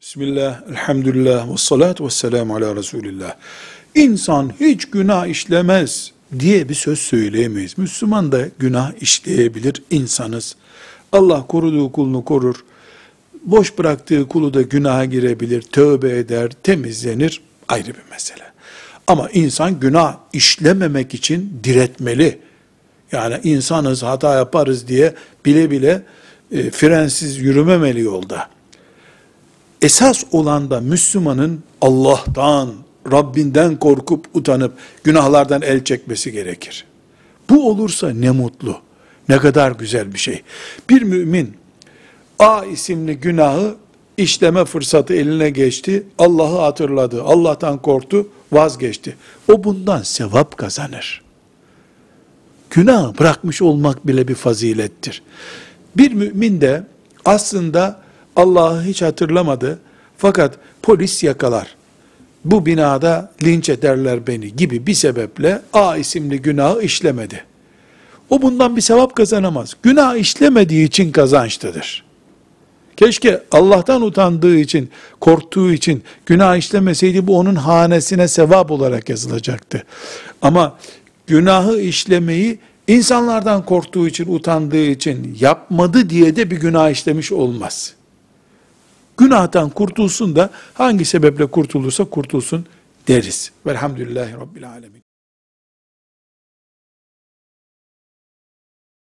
Bismillah, elhamdülillah, ve salatu ve selamu ala Resulillah. İnsan hiç günah işlemez diye bir söz söyleyemeyiz. Müslüman da günah işleyebilir insanız. Allah koruduğu kulunu korur. Boş bıraktığı kulu da günaha girebilir, tövbe eder, temizlenir. Ayrı bir mesele. Ama insan günah işlememek için diretmeli. Yani insanız, hata yaparız diye bile bile e, frensiz yürümemeli yolda esas olan da Müslümanın Allah'tan, Rabbinden korkup utanıp günahlardan el çekmesi gerekir. Bu olursa ne mutlu. Ne kadar güzel bir şey. Bir mümin A isimli günahı işleme fırsatı eline geçti. Allah'ı hatırladı. Allah'tan korktu, vazgeçti. O bundan sevap kazanır. Günah bırakmış olmak bile bir fazilettir. Bir mümin de aslında Allah'ı hiç hatırlamadı. Fakat polis yakalar. Bu binada linç ederler beni gibi bir sebeple A isimli günahı işlemedi. O bundan bir sevap kazanamaz. Günah işlemediği için kazançlıdır. Keşke Allah'tan utandığı için, korktuğu için günah işlemeseydi bu onun hanesine sevap olarak yazılacaktı. Ama günahı işlemeyi insanlardan korktuğu için, utandığı için yapmadı diye de bir günah işlemiş olmaz. Günahtan kurtulsun da hangi sebeple kurtulursa kurtulsun deriz. Velhamdülillahi Rabbil Alemin.